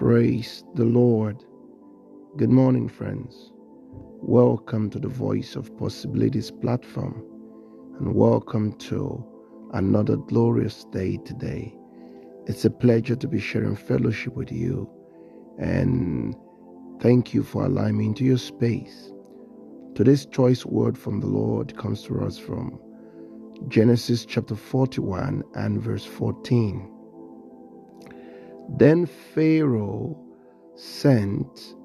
Praise the Lord. Good morning, friends. Welcome to the Voice of Possibilities platform, and welcome to another glorious day today. It's a pleasure to be sharing fellowship with you, and thank you for allowing me into your space. Today's choice word from the Lord comes to us from Genesis chapter 41 and verse 14. Then Pharaoh sent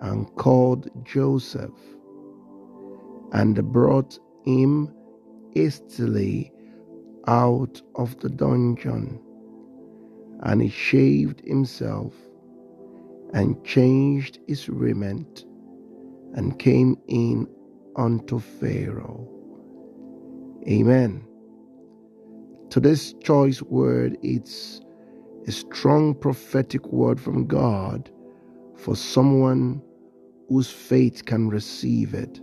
and called Joseph and brought him hastily out of the dungeon. And he shaved himself and changed his raiment and came in unto Pharaoh. Amen. Today's choice word it's a strong prophetic word from God for someone whose faith can receive it.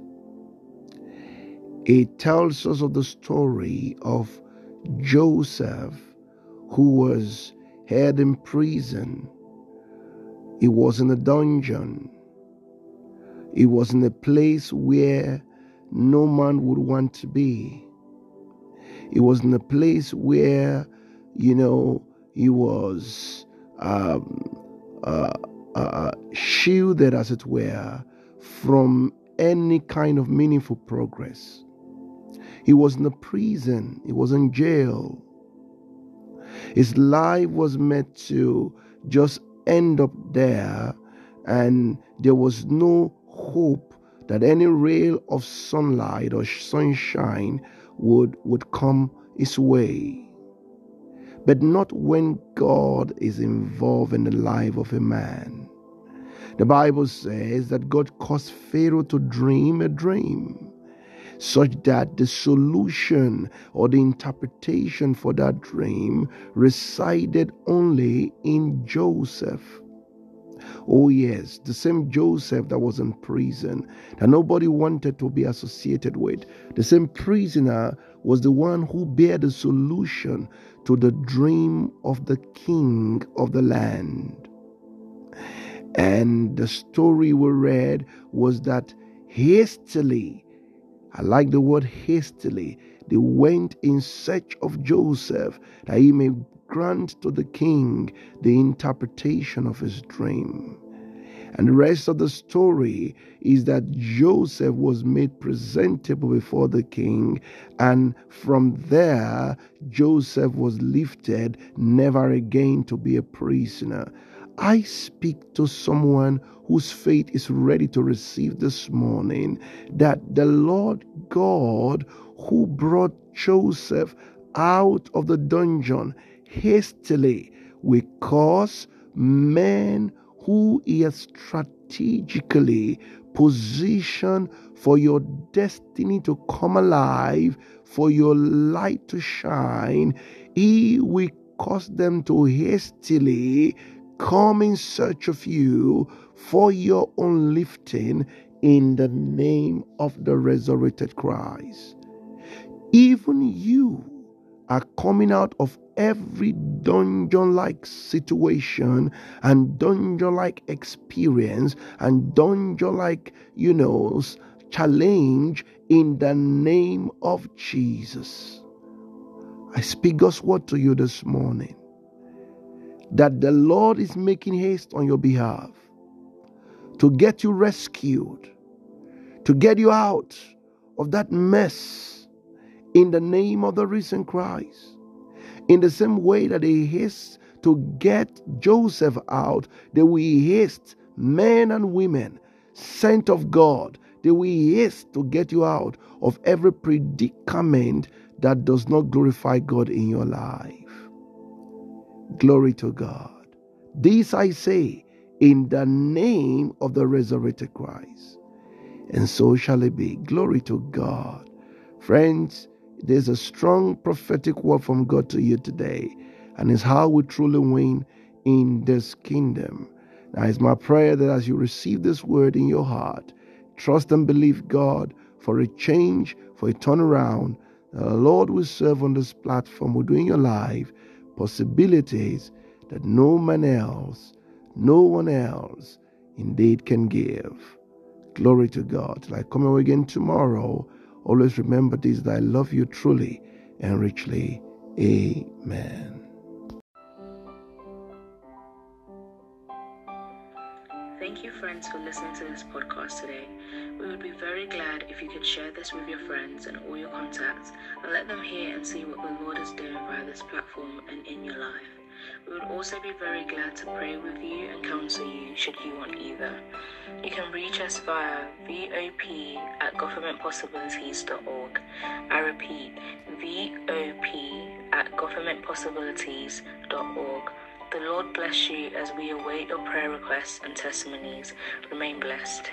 It tells us of the story of Joseph, who was held in prison. He was in a dungeon. He was in a place where no man would want to be. He was in a place where, you know, he was um, uh, uh, shielded, as it were, from any kind of meaningful progress. He was in a prison, he was in jail. His life was meant to just end up there, and there was no hope that any ray of sunlight or sunshine would, would come his way but not when God is involved in the life of a man. The Bible says that God caused Pharaoh to dream a dream such that the solution or the interpretation for that dream resided only in Joseph. Oh, yes, the same Joseph that was in prison, that nobody wanted to be associated with. The same prisoner was the one who bare the solution to the dream of the king of the land. And the story we read was that hastily, I like the word hastily, they went in search of Joseph that he may grant to the king the interpretation of his dream. And the rest of the story is that Joseph was made presentable before the king, and from there, Joseph was lifted, never again to be a prisoner. I speak to someone whose faith is ready to receive this morning that the Lord God who brought Joseph out of the dungeon hastily will cause men who he has strategically positioned for your destiny to come alive, for your light to shine, he will cause them to hastily come in search of you for your own lifting in the name of the resurrected Christ. Even you are coming out of every dungeon like situation and dungeon like experience and dungeon like, you know, challenge in the name of Jesus. I speak God's word to you this morning that the Lord is making haste on your behalf to get you rescued, to get you out of that mess in the name of the risen Christ. In the same way that they haste to get Joseph out, they will haste men and women sent of God. They will haste to get you out of every predicament that does not glorify God in your life. Glory to God. This I say in the name of the resurrected Christ. And so shall it be. Glory to God. Friends, there's a strong prophetic word from God to you today, and it's how we truly win in this kingdom. Now, it's my prayer that as you receive this word in your heart, trust and believe God for a change, for a turnaround. The Lord will serve on this platform, will do in your life possibilities that no man else, no one else indeed can give. Glory to God. Till I come again tomorrow, always remember this that I love you truly and richly. Amen. Thank you, friends, for listening to this podcast today. We would be very glad if you could share this with your friends and all your contacts and let them hear and see what the Lord is doing via this platform and in your life. We would also be very glad to pray with you and counsel you should you want either. You can reach us via VOP at governmentpossibilities.org. I repeat, VOP at governmentpossibilities.org. The Lord bless you as we await your prayer requests and testimonies. Remain blessed.